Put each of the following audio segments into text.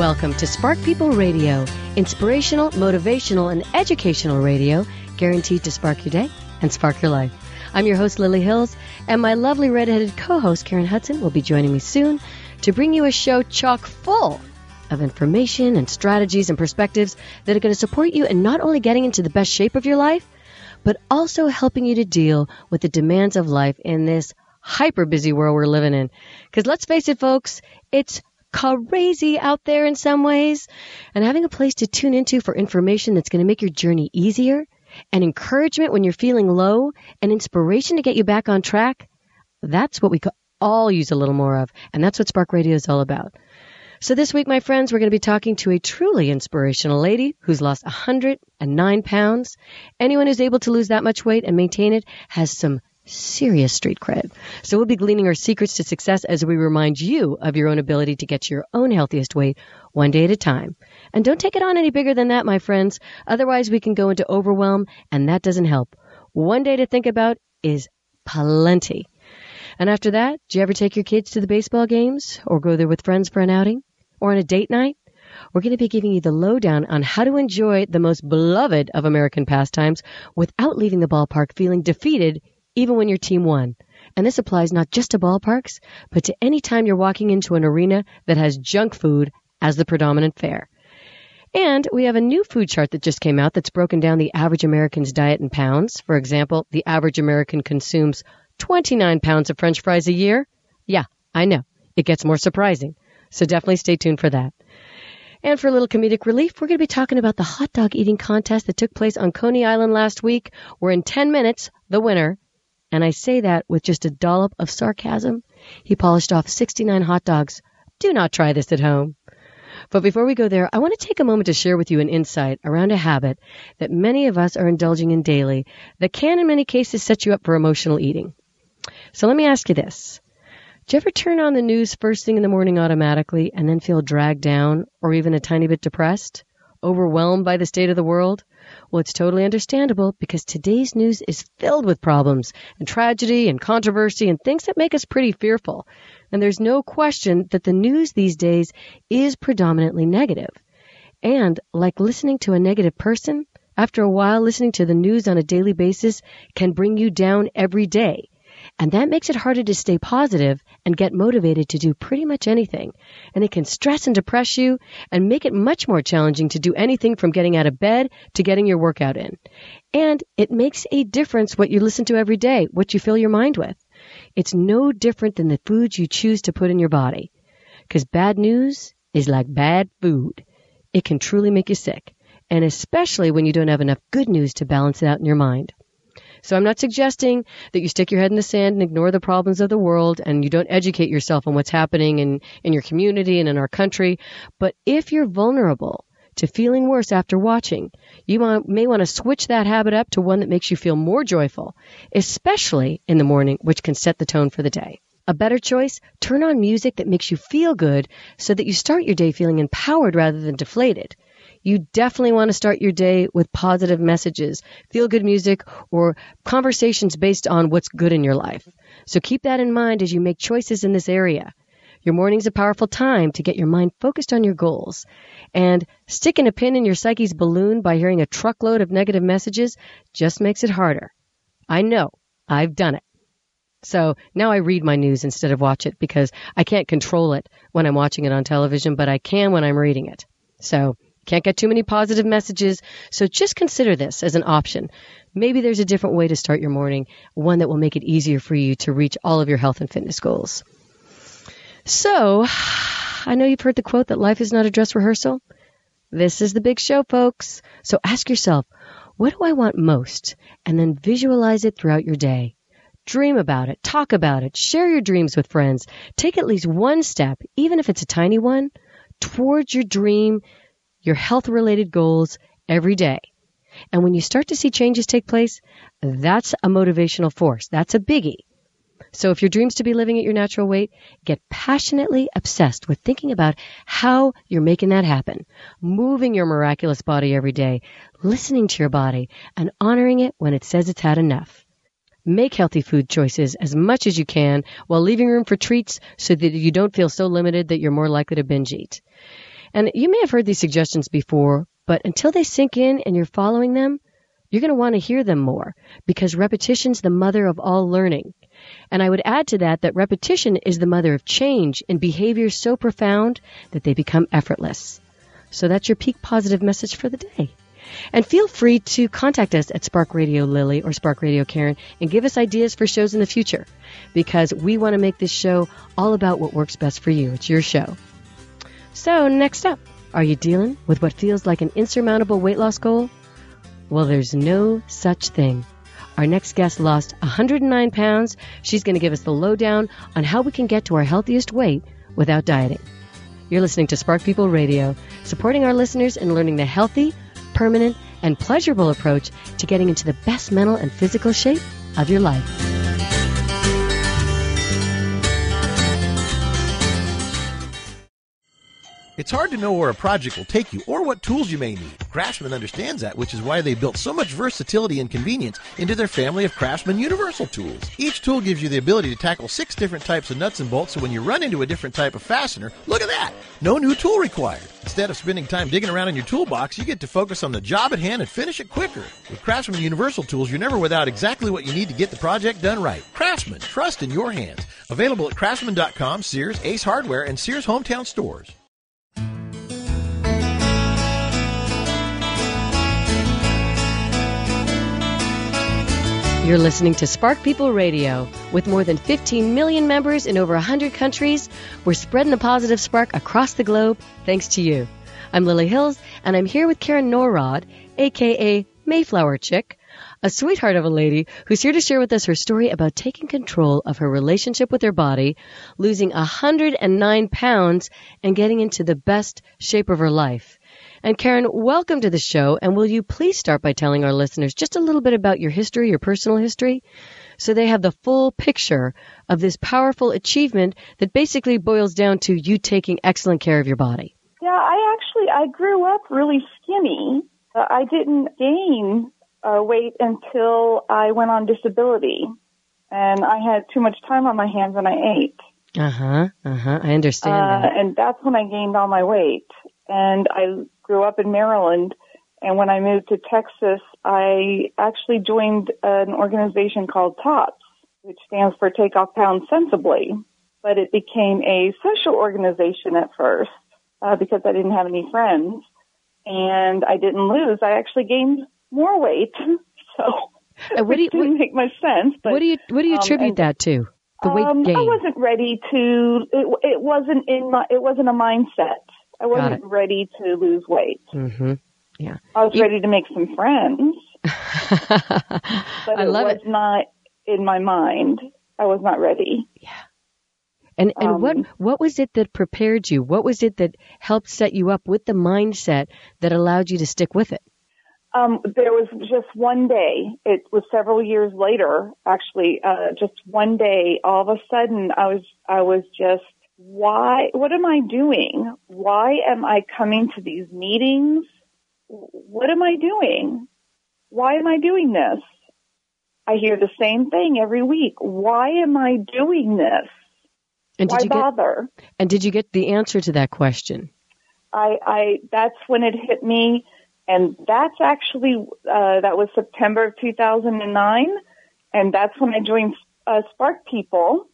Welcome to Spark People Radio, inspirational, motivational, and educational radio guaranteed to spark your day and spark your life. I'm your host, Lily Hills, and my lovely redheaded co host, Karen Hudson, will be joining me soon to bring you a show chock full of information and strategies and perspectives that are going to support you in not only getting into the best shape of your life, but also helping you to deal with the demands of life in this hyper busy world we're living in. Because let's face it, folks, it's crazy out there in some ways. And having a place to tune into for information that's going to make your journey easier and encouragement when you're feeling low and inspiration to get you back on track, that's what we could all use a little more of. And that's what Spark Radio is all about. So this week, my friends, we're going to be talking to a truly inspirational lady who's lost 109 pounds. Anyone who's able to lose that much weight and maintain it has some serious street cred. So we'll be gleaning our secrets to success as we remind you of your own ability to get to your own healthiest weight one day at a time. And don't take it on any bigger than that, my friends. Otherwise, we can go into overwhelm, and that doesn't help. One day to think about is plenty. And after that, do you ever take your kids to the baseball games or go there with friends for an outing or on a date night? We're going to be giving you the lowdown on how to enjoy the most beloved of American pastimes without leaving the ballpark feeling defeated even when your team won. And this applies not just to ballparks, but to any time you're walking into an arena that has junk food as the predominant fare. And we have a new food chart that just came out that's broken down the average American's diet in pounds. For example, the average American consumes 29 pounds of french fries a year. Yeah, I know. It gets more surprising. So definitely stay tuned for that. And for a little comedic relief, we're going to be talking about the hot dog eating contest that took place on Coney Island last week, where in 10 minutes, the winner, and I say that with just a dollop of sarcasm. He polished off 69 hot dogs. Do not try this at home. But before we go there, I want to take a moment to share with you an insight around a habit that many of us are indulging in daily that can, in many cases, set you up for emotional eating. So let me ask you this. Do you ever turn on the news first thing in the morning automatically and then feel dragged down or even a tiny bit depressed? Overwhelmed by the state of the world? Well, it's totally understandable because today's news is filled with problems and tragedy and controversy and things that make us pretty fearful. And there's no question that the news these days is predominantly negative. And like listening to a negative person, after a while listening to the news on a daily basis can bring you down every day. And that makes it harder to stay positive and get motivated to do pretty much anything. And it can stress and depress you and make it much more challenging to do anything from getting out of bed to getting your workout in. And it makes a difference what you listen to every day, what you fill your mind with. It's no different than the foods you choose to put in your body. Because bad news is like bad food. It can truly make you sick. And especially when you don't have enough good news to balance it out in your mind. So I'm not suggesting that you stick your head in the sand and ignore the problems of the world and you don't educate yourself on what's happening in, in your community and in our country. But if you're vulnerable to feeling worse after watching, you may want to switch that habit up to one that makes you feel more joyful, especially in the morning, which can set the tone for the day. A better choice, turn on music that makes you feel good so that you start your day feeling empowered rather than deflated you definitely want to start your day with positive messages, feel good music, or conversations based on what's good in your life. So keep that in mind as you make choices in this area. Your morning's a powerful time to get your mind focused on your goals. And sticking a pin in your psyche's balloon by hearing a truckload of negative messages just makes it harder. I know. I've done it. So now I read my news instead of watch it because I can't control it when I'm watching it on television, but I can when I'm reading it. So can't get too many positive messages, so just consider this as an option. Maybe there's a different way to start your morning, one that will make it easier for you to reach all of your health and fitness goals. So, I know you've heard the quote that life is not a dress rehearsal. This is the big show, folks. So ask yourself, what do I want most? And then visualize it throughout your day. Dream about it, talk about it, share your dreams with friends. Take at least one step, even if it's a tiny one, towards your dream your health related goals every day. And when you start to see changes take place, that's a motivational force. That's a biggie. So if your dream's to be living at your natural weight, get passionately obsessed with thinking about how you're making that happen, moving your miraculous body every day, listening to your body, and honoring it when it says it's had enough. Make healthy food choices as much as you can while leaving room for treats so that you don't feel so limited that you're more likely to binge eat. And you may have heard these suggestions before, but until they sink in and you're following them, you're going to want to hear them more because repetition's the mother of all learning. And I would add to that that repetition is the mother of change in behaviors so profound that they become effortless. So that's your peak positive message for the day. And feel free to contact us at Spark Radio Lily or Spark Radio Karen and give us ideas for shows in the future because we want to make this show all about what works best for you. It's your show. So, next up, are you dealing with what feels like an insurmountable weight loss goal? Well, there's no such thing. Our next guest lost 109 pounds. She's going to give us the lowdown on how we can get to our healthiest weight without dieting. You're listening to Spark People Radio, supporting our listeners in learning the healthy, permanent, and pleasurable approach to getting into the best mental and physical shape of your life. It's hard to know where a project will take you or what tools you may need. Craftsman understands that, which is why they built so much versatility and convenience into their family of Craftsman Universal tools. Each tool gives you the ability to tackle six different types of nuts and bolts, so when you run into a different type of fastener, look at that! No new tool required. Instead of spending time digging around in your toolbox, you get to focus on the job at hand and finish it quicker. With Craftsman Universal tools, you're never without exactly what you need to get the project done right. Craftsman, trust in your hands. Available at craftsman.com, Sears, Ace Hardware, and Sears hometown stores. You're listening to Spark People Radio. With more than 15 million members in over 100 countries, we're spreading the positive spark across the globe thanks to you. I'm Lily Hills, and I'm here with Karen Norrod, aka Mayflower Chick, a sweetheart of a lady who's here to share with us her story about taking control of her relationship with her body, losing 109 pounds, and getting into the best shape of her life. And Karen, welcome to the show. And will you please start by telling our listeners just a little bit about your history, your personal history, so they have the full picture of this powerful achievement that basically boils down to you taking excellent care of your body? Yeah, I actually I grew up really skinny. Uh, I didn't gain uh, weight until I went on disability, and I had too much time on my hands and I ate. Uh huh. Uh huh. I understand. Uh. And that's when I gained all my weight. And I grew up in Maryland. And when I moved to Texas, I actually joined an organization called TOPS, which stands for Take Off Pounds Sensibly. But it became a social organization at first uh, because I didn't have any friends. And I didn't lose. I actually gained more weight. so uh, what do you, didn't what, make much sense. But, what do you what do you um, attribute um, that to? The weight um, gain. I wasn't ready to. It, it wasn't in my. It wasn't a mindset. I wasn't ready to lose weight. Mm-hmm. Yeah. I was you, ready to make some friends. but I it was it. not in my mind. I was not ready. Yeah. And and um, what what was it that prepared you? What was it that helped set you up with the mindset that allowed you to stick with it? Um, there was just one day. It was several years later, actually. Uh, just one day, all of a sudden, I was I was just why, what am I doing? Why am I coming to these meetings? What am I doing? Why am I doing this? I hear the same thing every week. Why am I doing this? And Why did you bother? Get, and did you get the answer to that question? I, I, that's when it hit me. And that's actually, uh, that was September of 2009. And that's when I joined uh, Spark People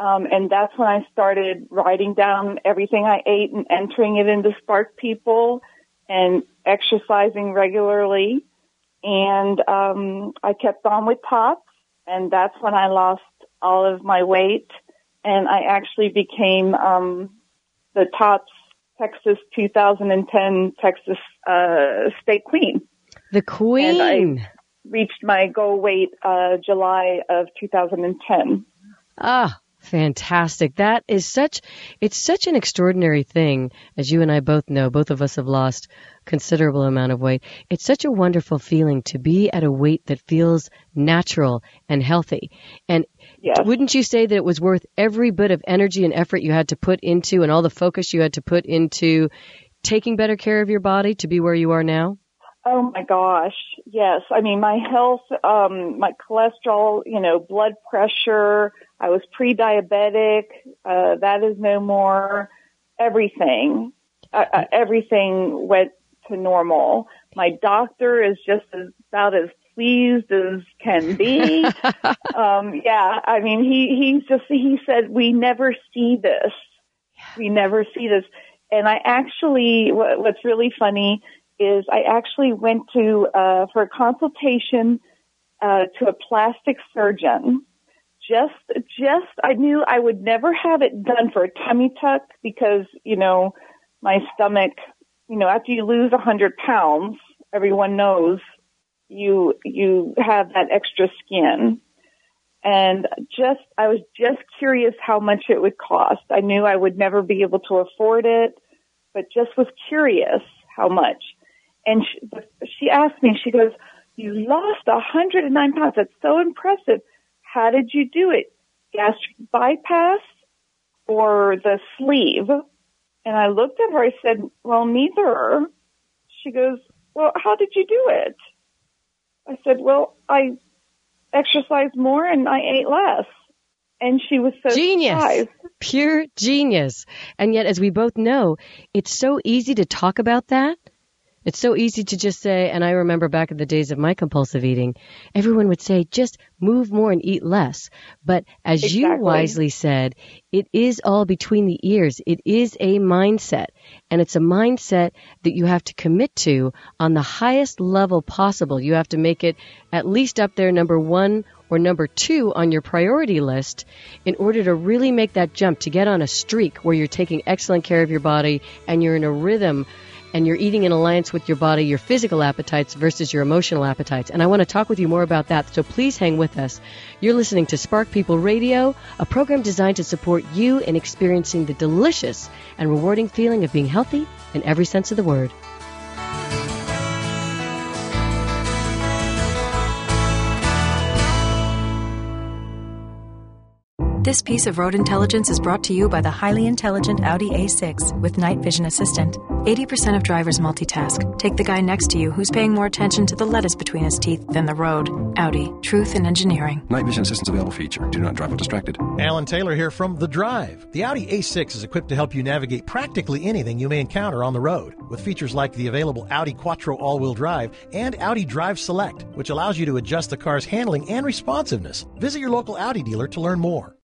um, and that's when I started writing down everything I ate and entering it into Spark People and exercising regularly. And um, I kept on with TOPS, and that's when I lost all of my weight. And I actually became um, the TOPS Texas 2010 Texas uh, State Queen. The Queen. And I reached my goal weight uh, July of 2010. Ah, Fantastic. That is such, it's such an extraordinary thing. As you and I both know, both of us have lost considerable amount of weight. It's such a wonderful feeling to be at a weight that feels natural and healthy. And yes. wouldn't you say that it was worth every bit of energy and effort you had to put into and all the focus you had to put into taking better care of your body to be where you are now? Oh my gosh. Yes. I mean, my health, um, my cholesterol, you know, blood pressure, I was pre-diabetic. Uh, that is no more. Everything. uh, uh, everything went to normal. My doctor is just as, about as pleased as can be. um, yeah, I mean, he he's just he said we never see this. We never see this. And I actually, what, what's really funny is I actually went to uh, for a consultation uh, to a plastic surgeon. Just, just I knew I would never have it done for a tummy tuck because you know my stomach. You know, after you lose a hundred pounds, everyone knows you you have that extra skin. And just I was just curious how much it would cost. I knew I would never be able to afford it, but just was curious how much. And she, she asked me, she goes, "You lost 109 pounds. That's so impressive. How did you do it? Gastric bypass or the sleeve?" And I looked at her. I said, "Well, neither." She goes, "Well, how did you do it?" I said, well, I exercised more and I ate less. And she was so genius, surprised. pure genius. And yet, as we both know, it's so easy to talk about that it's so easy to just say, and I remember back in the days of my compulsive eating, everyone would say, just move more and eat less. But as exactly. you wisely said, it is all between the ears. It is a mindset. And it's a mindset that you have to commit to on the highest level possible. You have to make it at least up there, number one or number two on your priority list in order to really make that jump, to get on a streak where you're taking excellent care of your body and you're in a rhythm and you're eating in alliance with your body, your physical appetites versus your emotional appetites. And I want to talk with you more about that, so please hang with us. You're listening to Spark People Radio, a program designed to support you in experiencing the delicious and rewarding feeling of being healthy in every sense of the word. This piece of road intelligence is brought to you by the highly intelligent Audi A6 with night vision assistant. 80% of drivers multitask. Take the guy next to you who's paying more attention to the lettuce between his teeth than the road. Audi, truth in engineering. Night vision assistance available feature. Do not drive while distracted. Alan Taylor here from The Drive. The Audi A6 is equipped to help you navigate practically anything you may encounter on the road, with features like the available Audi Quattro all-wheel drive and Audi Drive Select, which allows you to adjust the car's handling and responsiveness. Visit your local Audi dealer to learn more.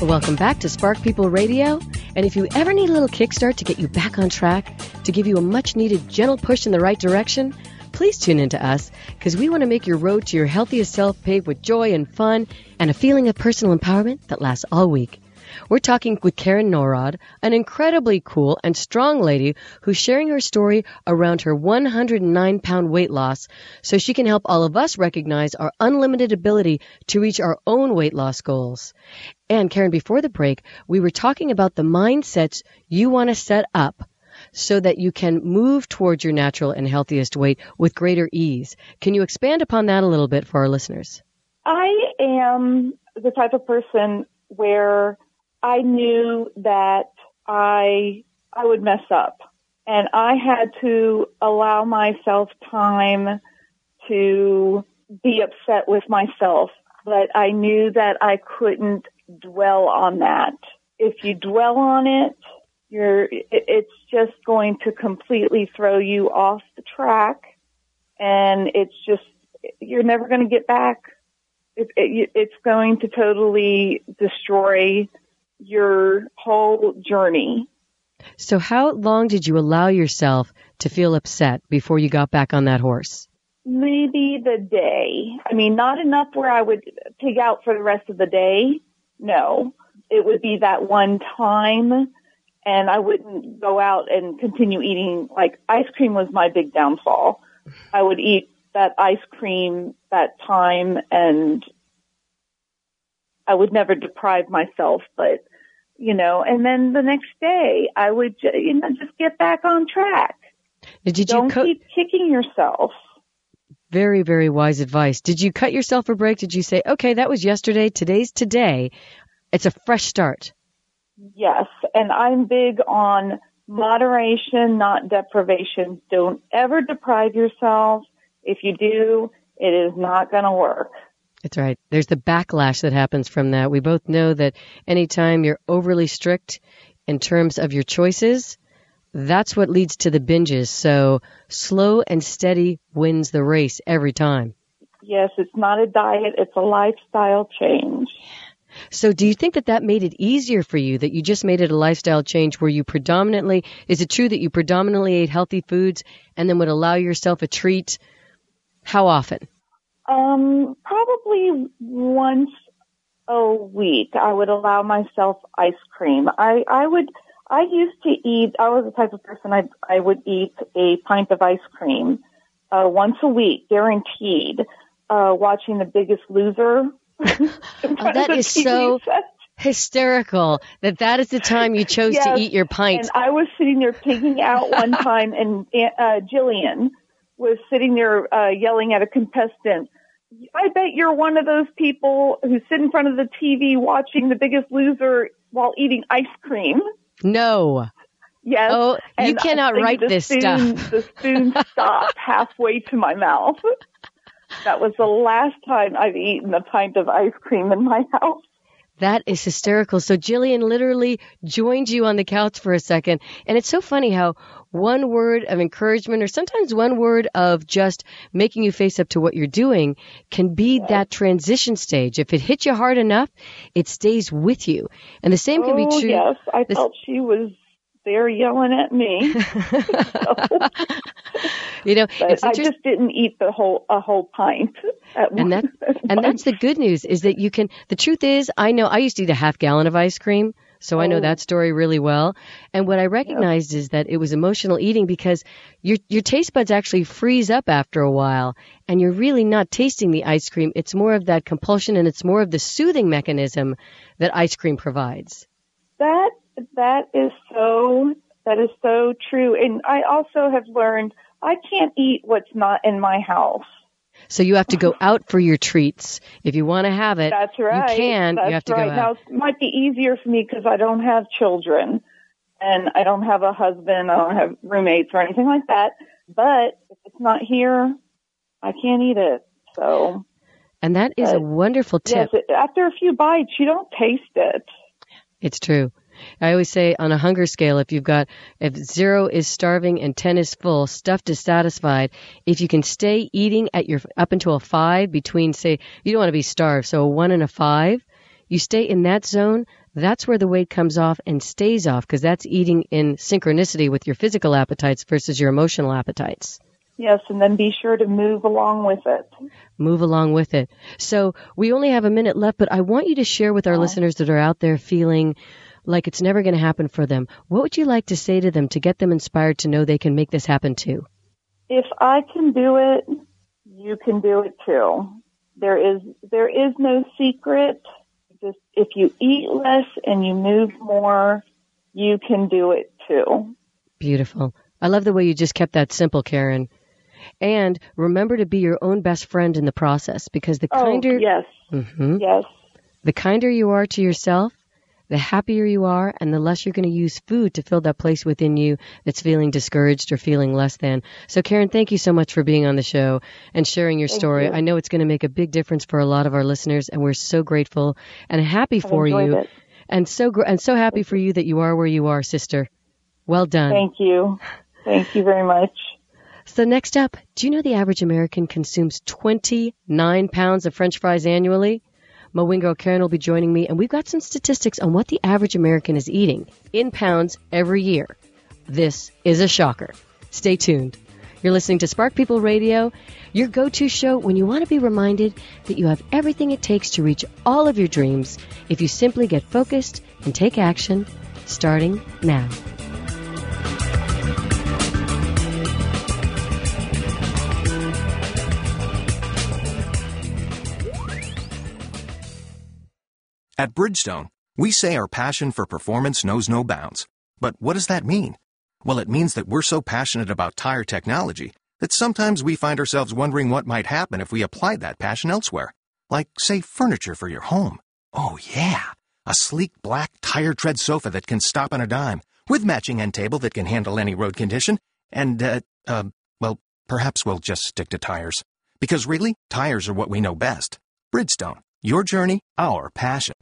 Welcome back to Spark People Radio. And if you ever need a little kickstart to get you back on track, to give you a much needed gentle push in the right direction, please tune in to us because we want to make your road to your healthiest self paved with joy and fun and a feeling of personal empowerment that lasts all week. We're talking with Karen Norrod, an incredibly cool and strong lady who's sharing her story around her 109 pound weight loss so she can help all of us recognize our unlimited ability to reach our own weight loss goals. And Karen, before the break, we were talking about the mindsets you want to set up so that you can move towards your natural and healthiest weight with greater ease. Can you expand upon that a little bit for our listeners? I am the type of person where I knew that I I would mess up and I had to allow myself time to be upset with myself but I knew that I couldn't dwell on that. If you dwell on it, you're it's just going to completely throw you off the track and it's just you're never going to get back. It, it, it's going to totally destroy your whole journey. So, how long did you allow yourself to feel upset before you got back on that horse? Maybe the day. I mean, not enough where I would pig out for the rest of the day. No, it would be that one time and I wouldn't go out and continue eating like ice cream was my big downfall. I would eat that ice cream that time and I would never deprive myself, but you know, and then the next day I would, you know, just get back on track. Did you Don't co- keep kicking yourself. Very, very wise advice. Did you cut yourself a break? Did you say, okay, that was yesterday, today's today. It's a fresh start. Yes, and I'm big on moderation, not deprivation. Don't ever deprive yourself. If you do, it is not going to work. That's right. There's the backlash that happens from that. We both know that anytime you're overly strict in terms of your choices, that's what leads to the binges. So slow and steady wins the race every time. Yes, it's not a diet, it's a lifestyle change. So do you think that that made it easier for you that you just made it a lifestyle change where you predominantly, is it true that you predominantly ate healthy foods and then would allow yourself a treat? How often? Um, probably once a week I would allow myself ice cream. I, I would, I used to eat, I was the type of person I, I would eat a pint of ice cream, uh, once a week, guaranteed, uh, watching The Biggest Loser. oh, that is so set. hysterical that that is the time you chose yes, to eat your pint. And I was sitting there pigging out one time and, uh, Jillian was sitting there, uh, yelling at a contestant, I bet you're one of those people who sit in front of the TV watching The Biggest Loser while eating ice cream. No. Yes. Oh, you cannot write this spoon, stuff. the spoon stopped halfway to my mouth. That was the last time I've eaten a pint of ice cream in my house. That is hysterical. So Jillian literally joined you on the couch for a second. And it's so funny how one word of encouragement or sometimes one word of just making you face up to what you're doing can be that transition stage. If it hits you hard enough, it stays with you. And the same can oh, be true. Yes, I felt she was there yelling at me. you know, I just didn't eat the whole a whole pint. and that and that's the good news is that you can. The truth is, I know I used to eat a half gallon of ice cream. So. I know oh. that story really well. And what I recognized is that it was emotional eating because your your taste buds actually freeze up after a while and you're really not tasting the ice cream. It's more of that compulsion and it's more of the soothing mechanism that ice cream provides. That that is so that is so true. And I also have learned I can't eat what's not in my house. So you have to go out for your treats. If you want to have it, that's right. You can. That's you have to right. go out. Now it might be easier for me because I don't have children, and I don't have a husband. I don't have roommates or anything like that. But if it's not here, I can't eat it. So. And that is but, a wonderful tip. Yes, after a few bites, you don't taste it. It's true. I always say on a hunger scale, if you've got, if zero is starving and 10 is full, stuffed is satisfied, if you can stay eating at your, up until a five between, say, you don't want to be starved, so a one and a five, you stay in that zone, that's where the weight comes off and stays off because that's eating in synchronicity with your physical appetites versus your emotional appetites. Yes, and then be sure to move along with it. Move along with it. So we only have a minute left, but I want you to share with our oh. listeners that are out there feeling like it's never going to happen for them, what would you like to say to them to get them inspired to know they can make this happen too? If I can do it, you can do it too. There is there is no secret. Just if you eat less and you move more, you can do it too. Beautiful. I love the way you just kept that simple, Karen. And remember to be your own best friend in the process because the oh, kinder yes. Mm-hmm, yes. The kinder you are to yourself, the happier you are and the less you're going to use food to fill that place within you that's feeling discouraged or feeling less than. So Karen, thank you so much for being on the show and sharing your thank story. You. I know it's going to make a big difference for a lot of our listeners and we're so grateful and happy for you. It. And so and so happy for you that you are where you are, sister. Well done. Thank you. Thank you very much. So next up, do you know the average American consumes 29 pounds of french fries annually? Mo Wingo Karen will be joining me, and we've got some statistics on what the average American is eating in pounds every year. This is a shocker. Stay tuned. You're listening to Spark People Radio, your go to show when you want to be reminded that you have everything it takes to reach all of your dreams if you simply get focused and take action, starting now. At Bridgestone, we say our passion for performance knows no bounds. But what does that mean? Well, it means that we're so passionate about tire technology that sometimes we find ourselves wondering what might happen if we applied that passion elsewhere. Like, say, furniture for your home. Oh, yeah. A sleek black tire tread sofa that can stop on a dime, with matching end table that can handle any road condition. And, uh, uh, well, perhaps we'll just stick to tires. Because really, tires are what we know best. Bridgestone, your journey, our passion.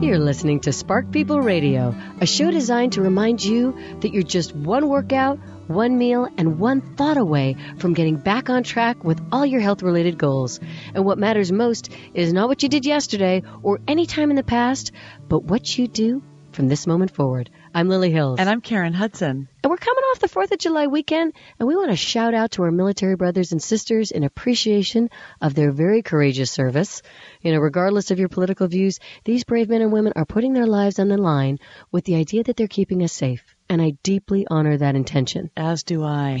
You're listening to Spark People Radio, a show designed to remind you that you're just one workout, one meal, and one thought away from getting back on track with all your health related goals. And what matters most is not what you did yesterday or any time in the past, but what you do from this moment forward. I'm Lily Hills. And I'm Karen Hudson. And we're coming off the 4th of July weekend, and we want to shout out to our military brothers and sisters in appreciation of their very courageous service. You know, regardless of your political views, these brave men and women are putting their lives on the line with the idea that they're keeping us safe. And I deeply honor that intention. As do I.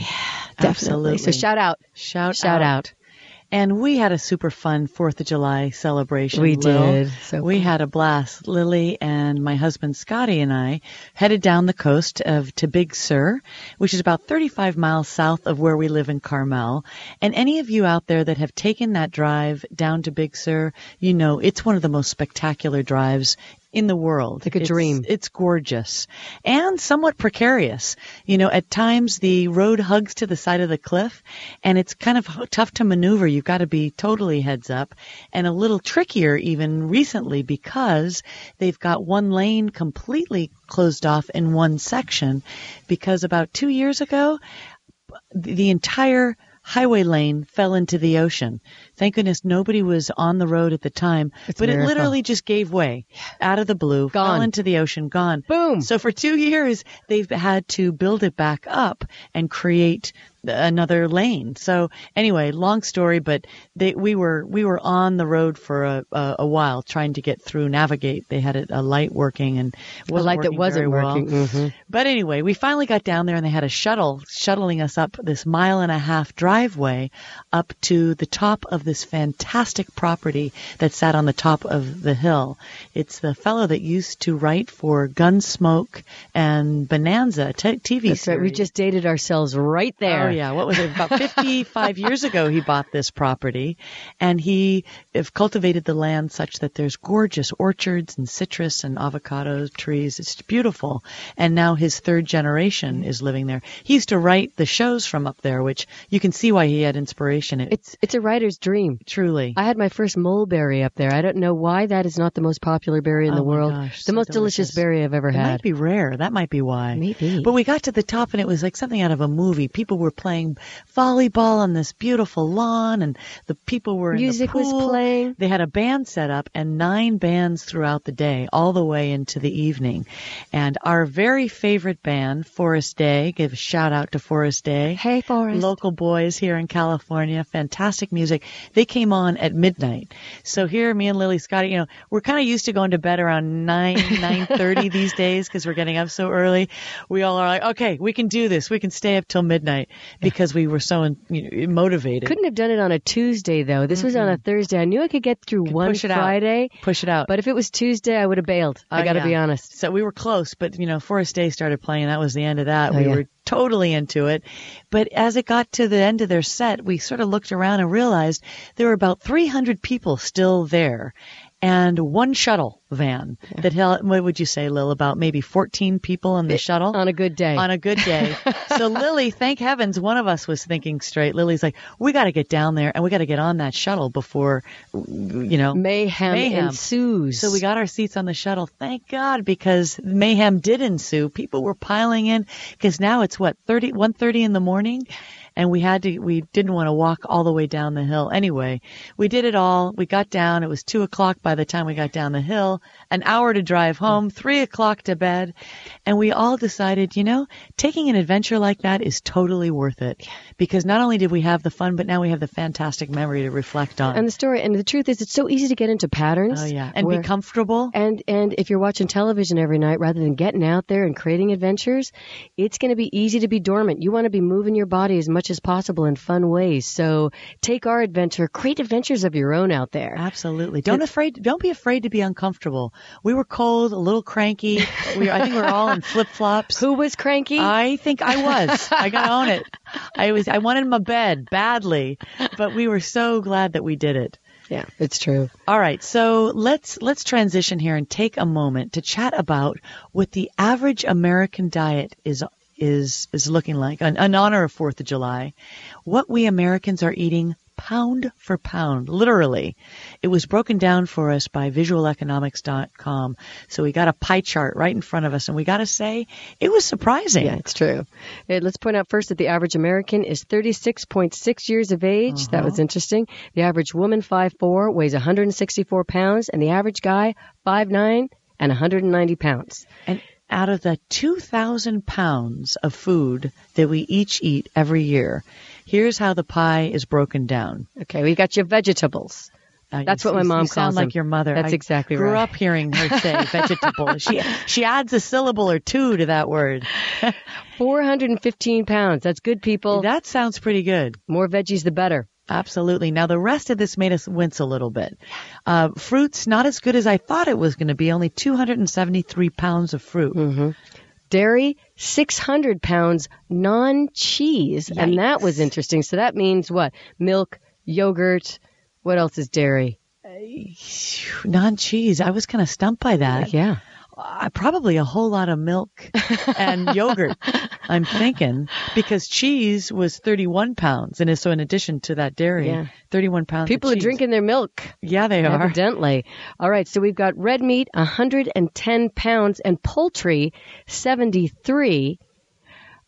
Definitely. Absolutely. So shout out. Shout, Shout out. And we had a super fun Fourth of July celebration. We Lil. did. So we cool. had a blast. Lily and my husband Scotty and I headed down the coast of to Big Sur, which is about 35 miles south of where we live in Carmel. And any of you out there that have taken that drive down to Big Sur, you know it's one of the most spectacular drives in the world. Like a dream. It's gorgeous and somewhat precarious. You know, at times the road hugs to the side of the cliff and it's kind of tough to maneuver. You've got to be totally heads up and a little trickier even recently because they've got one lane completely closed off in one section because about two years ago, the entire highway lane fell into the ocean. Thank goodness nobody was on the road at the time, It's but it literally just gave way out of the blue, fell into the ocean, gone. Boom. So for two years, they've had to build it back up and create another lane. So anyway, long story, but they, we were we were on the road for a, a, a while trying to get through, navigate. They had a, a light working and a light that wasn't very well. working. Mhm. But anyway, we finally got down there and they had a shuttle shuttling us up this mile and a half driveway up to the top of this fantastic property that sat on the top of the hill. It's the fellow that used to write for Gunsmoke and Bonanza t- TV That's series. right. We just dated ourselves right oh, there. Oh yeah, what was it? About 55 years ago, he bought this property, and he have cultivated the land such that there's gorgeous orchards and citrus and avocado trees. It's beautiful. And now his third generation is living there. He used to write the shows from up there, which you can see why he had inspiration. It, It's it's a writer's dream. Truly. I had my first mulberry up there. I don't know why that is not the most popular berry in the Oh my world. gosh, the so most delicious delicious. berry I've ever It had. It might be rare. That might be why. Maybe. But we got to the top and it was like something out of a movie. People were playing volleyball on this beautiful lawn and the people were in Music the was playing. They had a band set up and nine bands throughout the day, all the way into the evening. And our very favorite band, Forrest Day, give a shout out to Forrest Day. Hey, Forrest. Local boys here in California, fantastic music. They came on at midnight. So here, me and Lily Scotty, you know, we're kind of used to going to bed around 9, 9.30 these days because we're getting up so early. We all are like, okay, we can do this. We can stay up till midnight because we were so you know, motivated. Couldn't have done it on a Tuesday though. This was on a Thursday. I knew I could get through one push it out. Friday, Push it out. but if it was Tuesday, I would have bailed. I Oh, got to yeah. be honest. So we were close, but you know, Forrest Day started playing. That was the end of that. Oh, we yeah. were totally into it. But as it got to the end of their set, we sort of looked around and realized there were about 300 people still there. And one shuttle van that held, what would you say, Lil, about maybe 14 people in the shuttle? On a good day. on a good day. so Lily, thank heavens, one of us was thinking straight. Lily's like, we got to get down there and we got to get on that shuttle before, you know, mayhem, Mayhem. ensues. so we got our seats on the shuttle. Thank God, because mayhem did ensue. People were piling in because now it's what 30, 1.30 in the morning, and we had to. We didn't want to walk all the way down the hill. Anyway, we did it all. We got down. It was two o'clock by the time we got down the hill. An hour to drive home. Three o'clock to bed, and we all decided, you know, taking an adventure like that is totally worth it because not only did we have the fun, but now we have the fantastic memory to reflect on. and the story, and the truth is, it's so easy to get into patterns. oh yeah, and where- be comfortable. And and if you're watching television every night rather than getting out there and creating adventures, it's going to be easy to be dormant. You want to be moving your body as much as possible in fun ways. So take our adventure, create adventures of your own out there. Absolutely. Don't afraid. Don't be afraid to be uncomfortable. We were cold, a little cranky. We, I think we're all in flip flops. Who was cranky? I think I was. I gotta own it. I was. I wanted my bed badly, but we were so glad that we did it. Yeah, it's true. All right, so let's let's transition here and take a moment to chat about what the average American diet is is is looking like in, in honor of Fourth of July. What we Americans are eating pound for pound, literally. It was broken down for us by visualeconomics.com. So we got a pie chart right in front of us, and we got to say, it was surprising. Yeah, it's true. Uh, let's point out first that the average American is 36.6 years of age. That was interesting. The average woman, 5'4", weighs 164 pounds, and the average guy, 5'9", and 190 pounds. And out of the 2,000 pounds of food that we each eat every year, here's how the pie is broken down. Okay, we've got your vegetables. Uh, That's you- what my you mom sound calls like your mother. That's I exactly grew right. Grew up hearing her say vegetable. She she adds a syllable or two to that word. 415 pounds. That's good, people. That sounds pretty good. More veggies, the better. Absolutely. Now the rest of this made us wince a little bit. Uh, fruits not as good as I thought it was going to be. Only 273 pounds of fruit. Mm-hmm. Dairy, 600 pounds non-cheese. And that was interesting. So that means what? Milk, yogurt. What else is dairy? Non cheese. I was kind of stumped by that. Yeah. Uh, probably a whole lot of milk and yogurt. I'm thinking because cheese was 31 pounds, and so in addition to that dairy, Yeah. 31 pounds. of People are drinking their milk. Yeah, they are. Evidently. All right, so we've got red meat, 110 pounds, and poultry, 73,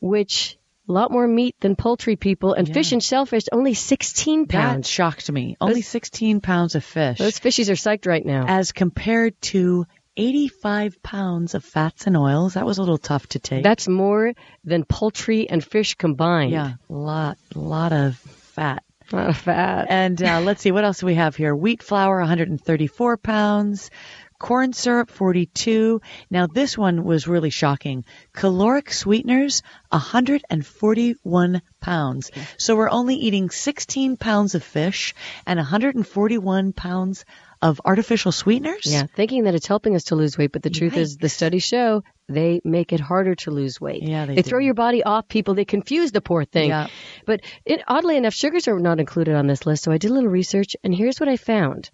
which a lot more meat than poultry people, and fish and shellfish, only 16 That pounds. shocked me. Only Those- 16 pounds of fish, Those fishies are psyched right now. as compared to 85 pounds of fats and oils. That was a little tough to take. That's more than poultry and fish combined. yeah, lot, lot of fat. A lot of fat. And uh, let's see, what else do we have here? Wheat flour, 134 pounds. Corn syrup, 42. Now, this one was really shocking. Caloric sweeteners, 141 pounds. So we're only eating 16 pounds of fish and 141 pounds of artificial sweeteners? Yeah, thinking that it's helping us to lose weight, but the truth is the studies show they make it harder to lose weight. Yeah, they throw do. your body off people. They confuse the poor thing. Yeah. But it, oddly enough, sugars are not included on this list. So I did a little research, and here's what I found: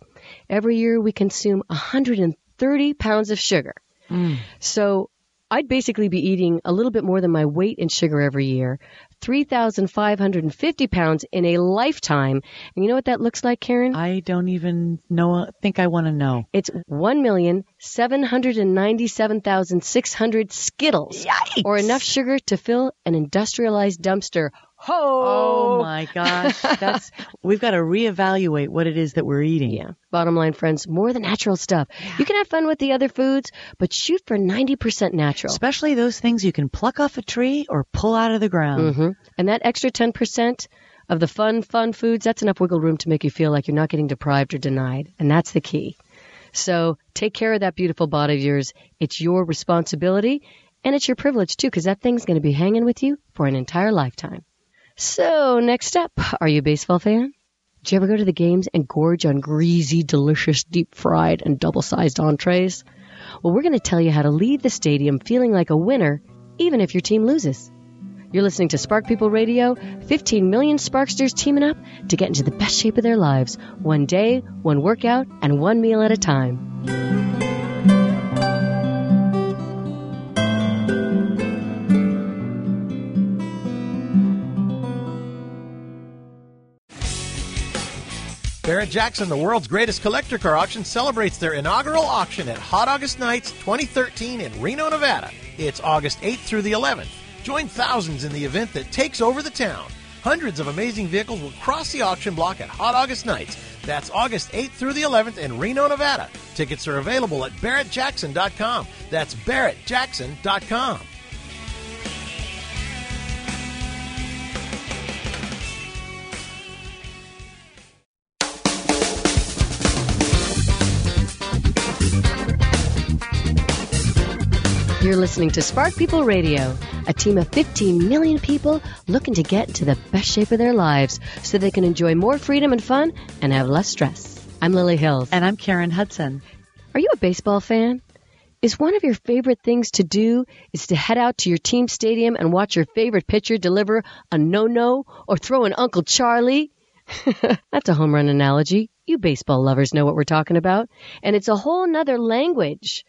every year we consume 130 pounds of sugar. Mm. So I'd basically be eating a little bit more than my weight in sugar every year, 3,550 pounds in a lifetime. And you know what that looks like, Karen? I don't even know, think I want to know. It's one million seven hundred and ninety-seven thousand six hundred Skittles, Yikes! or enough sugar to fill an industrialized dumpster. Ho! Oh my gosh. That's, we've got to reevaluate what it is that we're eating. Yeah. Bottom line, friends, more the natural stuff. You can have fun with the other foods, but shoot for ninety percent natural. Especially those things you can pluck off a tree or pull out of the ground. hmm And that extra ten percent of the fun, fun foods, that's enough wiggle room to make you feel like you're not getting deprived or denied, and that's the key. So take care of that beautiful body of yours. It's your responsibility, and it's your privilege too, because that thing's going to be hanging with you for an entire lifetime. So next up, are you a baseball fan? Do you ever go to the games and gorge on greasy, delicious, deep fried, and double sized entrees? Well, we're going to tell you how to leave the stadium feeling like a winner, even if your team loses. You're listening to Spark People Radio, 15 million Sparksters teaming up to get into the best shape of their lives, one day, one workout, and one meal at a time. Barrett Jackson, the world's greatest collector car auction, celebrates their inaugural auction at Hot August Nights 2013 in Reno, Nevada. It's August 8th through the 11th. Join thousands in the event that takes over the town. Hundreds of amazing vehicles will cross the auction block at Hot August Nights. That's August 8th through the 11th in Reno, Nevada. Tickets are available at barrettjackson.com. That's barrettjackson.com. You're listening to Spark People Radio, a team of 15 million people looking to get into the best shape of their lives so they can enjoy more freedom and fun and have less stress. I'm Lily Hills. And I'm Karen Hudson. Are you a baseball fan? Is one of your favorite things to do is to head out to your team stadium and watch your favorite pitcher deliver a no-no or throw an Uncle Charlie? That's a home run analogy. You baseball lovers know what we're talking about. And it's a whole nother language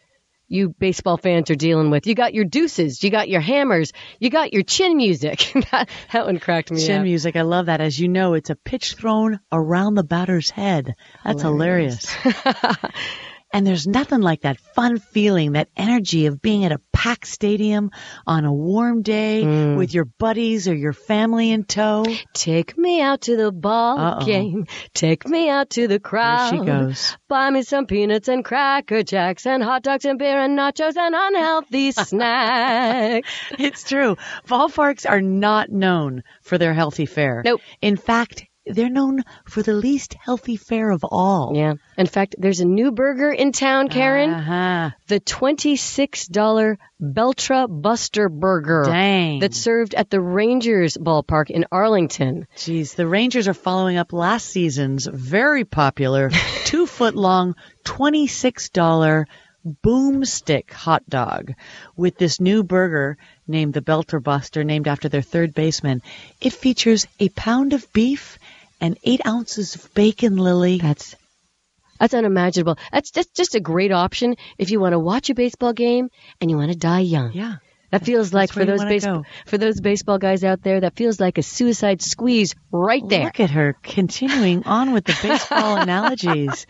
you baseball fans are dealing with. You got your deuces, you got your hammers, you got your chin music. that, that one cracked me Chin up. music, I love that. As you know, it's a pitch thrown around the batter's head. That's hilarious. and there's nothing like that fun feeling, that energy of being at a packed stadium on a warm day Mm. with your buddies or your family in tow. Take me out to the ball Uh-oh. game. Take me out to the There crowd. she goes. Buy me some peanuts and cracker jacks and hot dogs and beer and nachos and unhealthy snacks. It's true. Ballparks are not known for their healthy fare. Nope. In fact, they're known for the least healthy fare of all. Yeah. In fact, there's a new burger in town, Karen. Uh-huh. The $26 Beltre Buster Burger. Dang. That's served at the Rangers ballpark in Arlington. Jeez, the Rangers are following up last season's very popular two foot long, $26 boomstick hot dog with this new burger named the Beltre Buster, named after their third baseman. It features a pound of beef and eight ounces of bacon, Lily. That's that's unimaginable. That's just just a great option if you want to watch a baseball game and you want to die young. Yeah. That feels like for those wanna baseball go. for those baseball guys out there, that feels like a suicide squeeze right there. Look at her continuing on with the baseball analogies.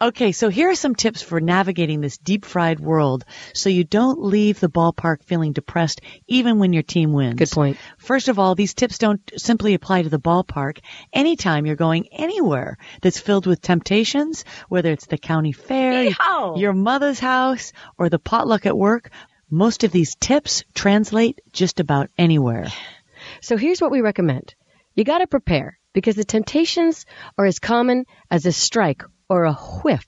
Okay, so here are some tips for navigating this deep fried world so you don't leave the ballpark feeling depressed even when your team wins. Good point. First of all, these tips don't simply apply to the ballpark. Anytime you're going anywhere that's filled with temptations, whether it's the county fair, Yeehaw! your mother's house, or the potluck at work, most of these tips translate just about anywhere. So here's what we recommend. You got to prepare because the temptations are as common as a strike or a whiff,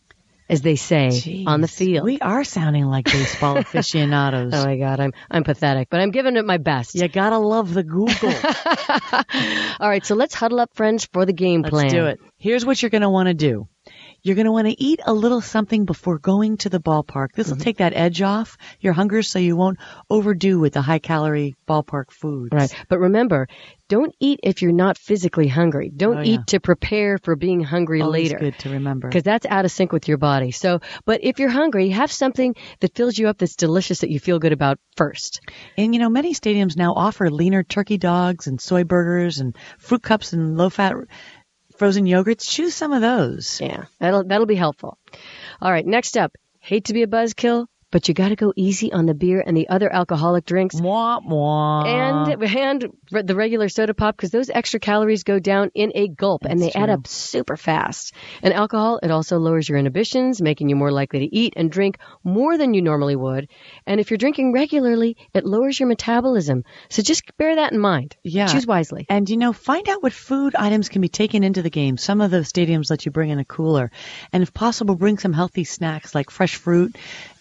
as they say on the field. We are sounding like baseball aficionados. oh my God, I'm I'm pathetic, but I'm giving it my best. You gotta love the Google. All right, so let's huddle up, friends, for the game plan. Let's do it. Here's what you're gonna want to do. You're going to want to eat a little something before going to the ballpark. This Mm-hmm. will take that edge off your hunger so you won't overdo with the high calorie ballpark foods. Right. But remember, don't eat if you're not physically hungry. Don't Oh, eat yeah. to prepare for being hungry Always later. good to remember. Because that's out of sync with your body. So, but if you're hungry, have something that fills you up that's delicious that you feel good about first. And you know, many stadiums now offer leaner turkey dogs and soy burgers and fruit cups and low fat frozen yogurts. Choose some of those. Yeah, that'll that'll be helpful. All right, next up. Hate to be a buzzkill, but you got to go easy on the beer and the other alcoholic drinks. Mwah, mwah. and and the regular soda pop because those extra calories go down in a gulp and they That's add up super fast. And alcohol, it also lowers your inhibitions, making you more likely to eat and drink more than you normally would. And if you're drinking regularly, it lowers your metabolism. So just bear that in mind. Yeah. Choose wisely. And you know, find out what food items can be taken into the game. Some of the stadiums let you bring in a cooler. And if possible, bring some healthy snacks like fresh fruit,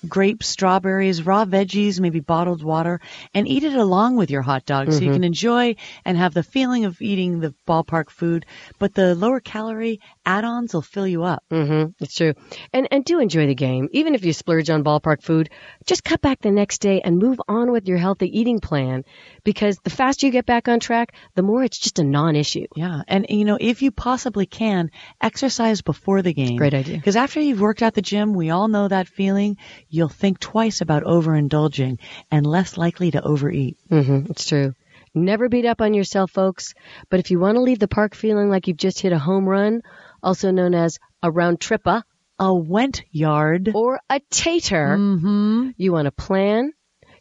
grapes, strawberries, raw veggies, maybe bottled water, and eat it along with your hot dog so you can enjoy and have the feeling of eating the ballpark food. But the lower calorie add-ons will fill you up. Mm-hmm. It's true. And and do enjoy the game. Even if you splurge on ballpark food, just cut back the next day and move on with your healthy eating plan because the faster you get back on track, the more it's just a non-issue. Yeah, and you know, if you possibly can, exercise before the game. Great idea. Because after you've worked out the gym, we all know that feeling. You'll think twice about overindulging and less likely to overeat. Mm-hmm. It's true. Never beat up on yourself, folks. But if you want to leave the park feeling like you've just hit a home run, also known as a round tripper A went yard. or a tater, Mm-hmm. you want to plan.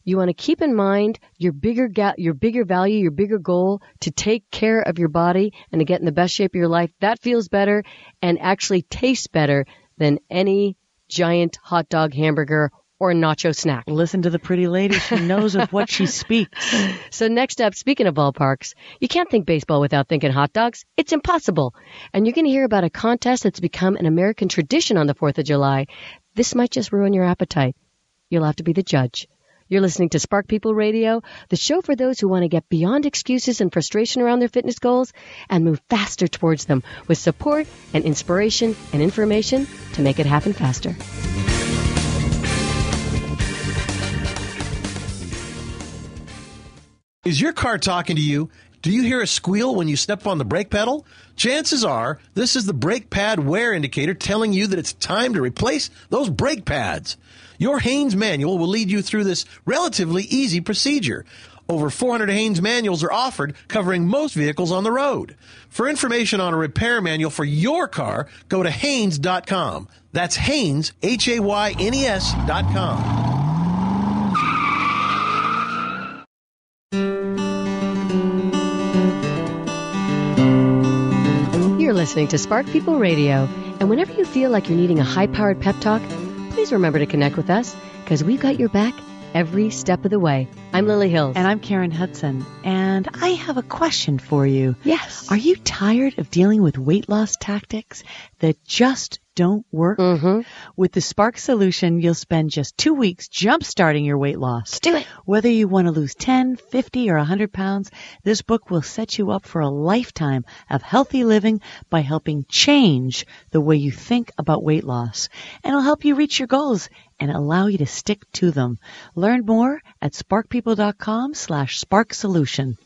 You want to keep in mind your bigger ga- your bigger value, your bigger goal to take care of your body and to get in the best shape of your life. That feels better and actually tastes better than any giant hot dog hamburger or nacho snack. Listen to the pretty lady. She knows of what she speaks. So next up, speaking of ballparks, you can't think baseball without thinking hot dogs. It's impossible. And you're going to hear about a contest that's become an American tradition on the 4th of July. This might just ruin your appetite. You'll have to be the judge. You're listening to Spark People Radio, the show for those who want to get beyond excuses and frustration around their fitness goals and move faster towards them with support and inspiration and information to make it happen faster. Is your car talking to you? Do you hear a squeal when you step on the brake pedal? Chances are this is the brake pad wear indicator telling you that it's time to replace those brake pads. Your Haynes manual will lead you through this relatively easy procedure. Over 400 Haynes manuals are offered covering most vehicles on the road. For information on a repair manual for your car, go to Haynes.com. That's Haynes, H-A-Y-N-E-S dot com. You're listening to Spark People Radio, and whenever you feel like you're needing a high powered pep talk, please remember to connect with us because we've got your back every step of the way. I'm Lily Hills. And I'm Karen Hudson. And I have a question for you. yes. Are you tired of dealing with weight loss tactics that just don't work? Mm-hmm. With the Spark solution, you'll spend just two weeks jump-starting your weight loss. do it. Whether you want to lose 10, 50, or 100 pounds, this book will set you up for a lifetime of healthy living by helping change the way you think about weight loss. And it'll help you reach your goals and allow you to stick to them. Learn more at sparkpeople.com slash spark solution.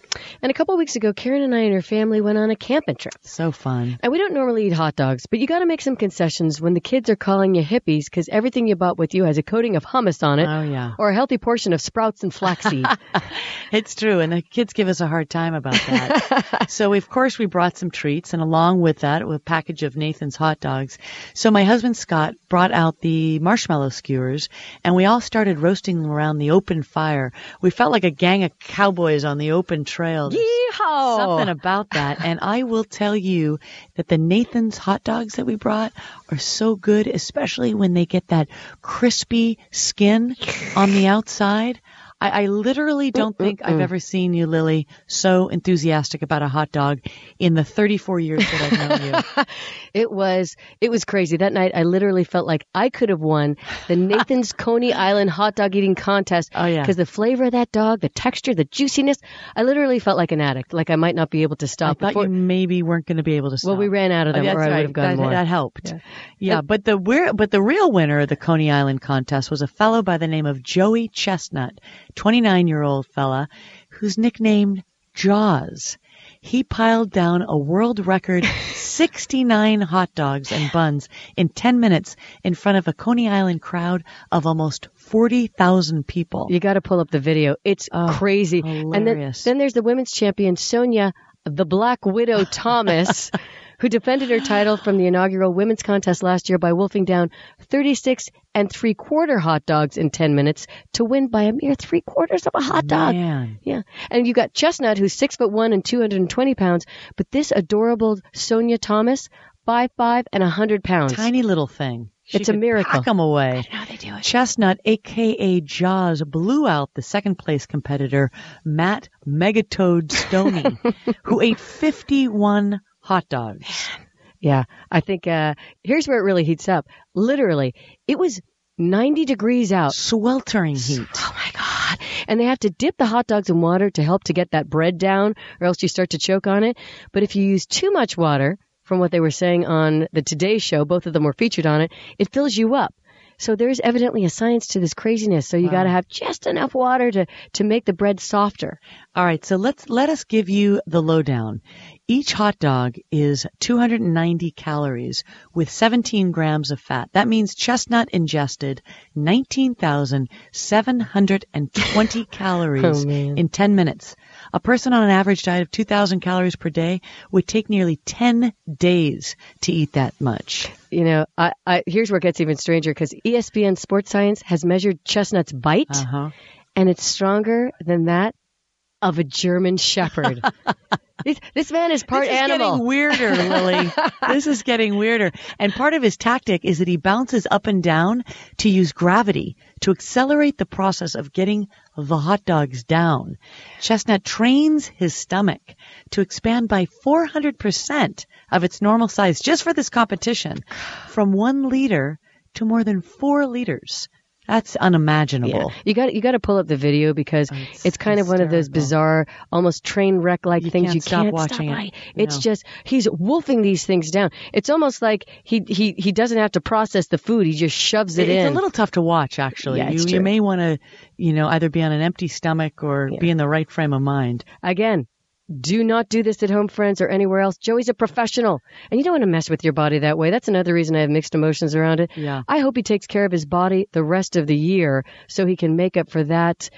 And a couple of weeks ago, Karen and I and her family went on a camping trip. So fun. And we don't normally eat hot dogs, but you got to make some concessions when the kids are calling you hippies because everything you bought with you has a coating of hummus on it Oh, yeah. or a healthy portion of sprouts and flaxseed. It's true, and the kids give us a hard time about that. so, of course, we brought some treats, and along with that, a package of Nathan's hot dogs. So, my husband Scott brought out the marshmallow skewers, and we all started roasting them around the open fire. We felt like a gang of cowboys on the open trail. There's Yeehaw! Something about that, and I will tell you that the Nathan's hot dogs that we brought are so good, especially when they get that crispy skin on the outside. I, I literally don't think I've ever seen you, Lily, so enthusiastic about a hot dog in the 34 years that I've known you. It was it was crazy. That night I literally felt like I could have won the Nathan's Coney Island hot dog eating contest. Oh, yeah. Because the flavor of that dog, the texture, the juiciness, I literally felt like an addict. Like I might not be able to I stop. thought before- you maybe weren't going to be able to stop. well, we ran out of Oh, them, that's or I right. would have gone that, more. that helped. Yeah, but the but the real winner of the Coney Island contest was a fellow by the name of Joey Chestnut, 29 year old fella, who's nicknamed Jaws. He piled down a world record 69 hot dogs and buns in 10 minutes in front of a Coney Island crowd of almost 40,000 people. You got to pull up the video. It's Oh, crazy. And then, then there's the women's champion Sonya, the Black Widow Thomas, who defended her title from the inaugural women's contest last year by wolfing down 36 and three quarter hot dogs in 10 minutes to win by a mere three quarters of a hot dog. Man. Yeah. And you got Chestnut, who's six foot one and 220 pounds, but this adorable Sonya Thomas, five five and a hundred pounds. Tiny little thing. She It's a miracle. Pack 'em away. I How they do it. Chestnut, aka Jaws, blew out the second place competitor, Matt Megatoad Stonie, who ate 51 hot dogs. Yeah, I think uh here's where it really heats up. Literally, it was 90 degrees out. Sweltering heat. Oh my god. And they have to dip the hot dogs in water to help to get that bread down or else you start to choke on it. But if you use too much water, from what they were saying on the Today show, both of them were featured on it, it fills you up. So there's evidently a science to this craziness. So you got to have just enough water to to make the bread softer. All right, so let's let us give you the lowdown. Each hot dog is 290 calories with 17 grams of fat. That means Chestnut ingested 19,720 calories Oh, in 10 minutes. A person on an average diet of 2,000 calories per day would take nearly 10 days to eat that much. You know, I, I here's where it gets even stranger because ESPN Sports Science has measured Chestnut's bite. Uh huh. and it's stronger than that of a German Shepherd. this, this man is part this is animal. getting weirder, Lily. this is getting weirder. And part of his tactic is that he bounces up and down to use gravity to accelerate the process of getting the hot dogs down. Chestnut trains his stomach to expand by 400% of its normal size just for this competition from one liter to more than four liters. That's unimaginable. Yeah. You got you got to pull up the video because Oh, it's, it's kind of one of those bizarre, almost train wreck like things can't you stop can't watching stop it. It's just he's wolfing these things down. It's almost like he he he doesn't have to process the food; he just shoves it it's in. It's a little tough to watch, actually. Yeah, you, you may want to, you know, either be on an empty stomach or Yeah. be in the right frame of mind. Again, Do not do this at home, friends, or anywhere else. Joey's a professional, and you don't want to mess with your body that way. That's another reason I have mixed emotions around it. Yeah. I hope he takes care of his body the rest of the year so he can make up for that.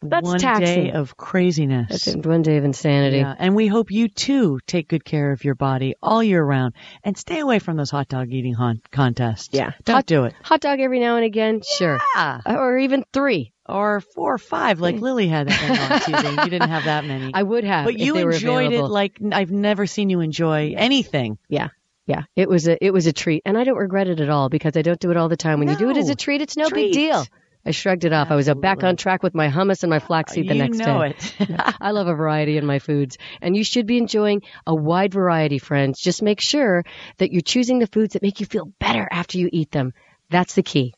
That's one taxing. day of craziness. That's it, one day of insanity. Yeah, and we hope you too take good care of your body all year round and stay away from those hot dog eating hon- contests. Yeah. Don't Hot- do it. Hot dog every now and again, sure. Or even three. Or four or five, like Lily had that on Tuesday. You didn't have that many. I would have. but you enjoyed it like I've never seen you enjoy anything. Yeah. Yeah, it was a it was a treat, and I don't regret it at all because I don't do it all the time. When you do it as a treat, it's no Treat. big deal. I shrugged it off. I was uh, back on track with my hummus and my flaxseed the you next know day. it. I love a variety in my foods, and you should be enjoying a wide variety, friends. Just make sure that you're choosing the foods that make you feel better after you eat them. That's the key.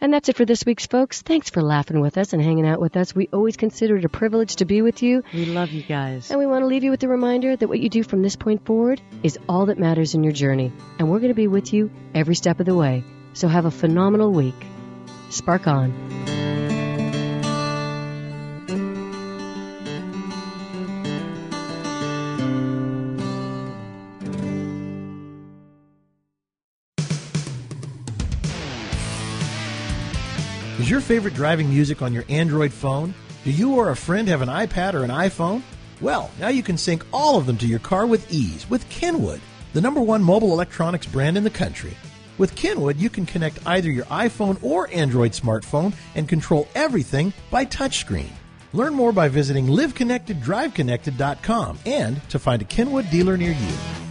And that's it for this week's folks. Thanks for laughing with us and hanging out with us. We always consider it a privilege to be with you. we love you guys. And we want to leave you with the reminder that what you do from this point forward is all that matters in your journey. And we're going to be with you every step of the way. So have a phenomenal week. Spark on. Your favorite driving music on your Android phone? Do you or a friend have an iPad or an iPhone? Well, now you can sync all of them to your car with ease with Kenwood, the number one mobile electronics brand in the country. With Kenwood, you can connect either your iPhone or Android smartphone and control everything by touchscreen. Learn more by visiting liveconnecteddriveconnected.com and to find a Kenwood dealer near you.